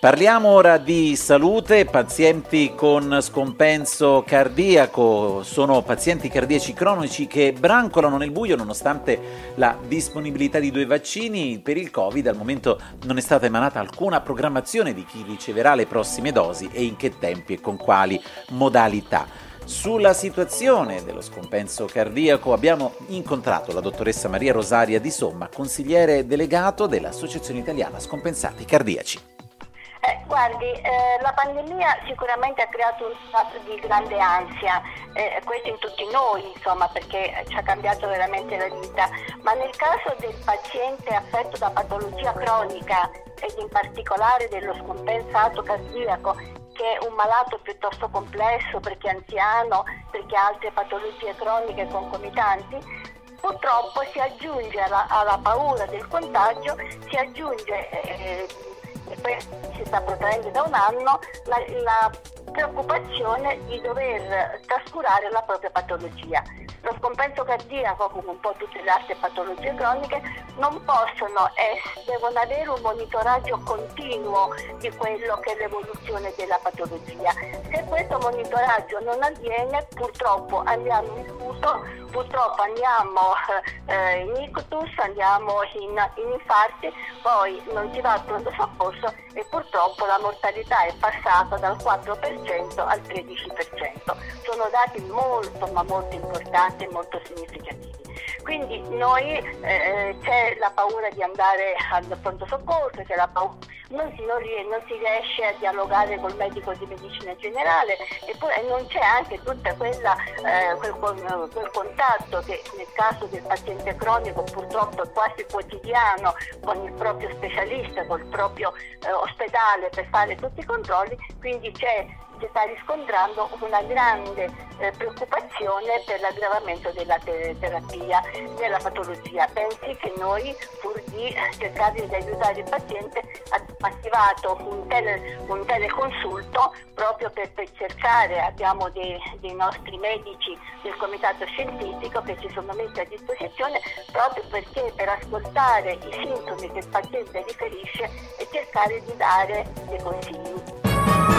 Parliamo ora di salute, pazienti con scompenso cardiaco, sono pazienti cardiaci cronici che brancolano nel buio nonostante la disponibilità di due vaccini. Per il Covid al momento non è stata emanata alcuna programmazione di chi riceverà le prossime dosi e in che tempi e con quali modalità. Sulla situazione dello scompenso cardiaco abbiamo incontrato la dottoressa Maria Rosaria Di Somma, consigliere delegato dell'Associazione Italiana Scompensati Cardiaci. Eh, guardi, eh, la pandemia sicuramente ha creato un stato di grande ansia, eh, questo in tutti noi, insomma, perché ci ha cambiato veramente la vita, ma nel caso del paziente affetto da patologia cronica ed in particolare dello scompensato cardiaco, che è un malato piuttosto complesso perché è anziano, perché ha altre patologie croniche concomitanti, purtroppo si aggiunge alla, alla paura del contagio, si aggiunge eh, si sta protraendo da un anno, la, la preoccupazione di dover trascurare la propria patologia. Lo scompenso cardiaco, come un po' tutte le altre patologie croniche, non possono e devono avere un monitoraggio continuo di quello che è l'evoluzione della patologia. Se questo monitoraggio non avviene, purtroppo andiamo in fuso, purtroppo andiamo eh, in ictus, andiamo in, in infarti, poi non si va al pronto soccorso e purtroppo la mortalità è passata dal 4% al 13%. Sono dati molto ma molto importanti e molto significativi. Quindi noi eh, c'è la paura di andare al pronto soccorso, c'è la paura, non si, non, non si riesce a dialogare col medico di medicina generale eppure non c'è anche tutto quel, quel contatto che nel caso del paziente cronico purtroppo è quasi quotidiano con il proprio specialista, col proprio eh, ospedale per fare tutti i controlli, quindi c'è si sta riscontrando una grande eh, preoccupazione per l'aggravamento della te- terapia della patologia. Pensi che noi, pur di cercare di aiutare il paziente, attivato un, tele- un teleconsulto proprio per, per, cercare, abbiamo dei, dei nostri medici del comitato scientifico che ci sono messi a disposizione proprio perché per ascoltare i sintomi che il paziente riferisce e cercare di dare dei consigli.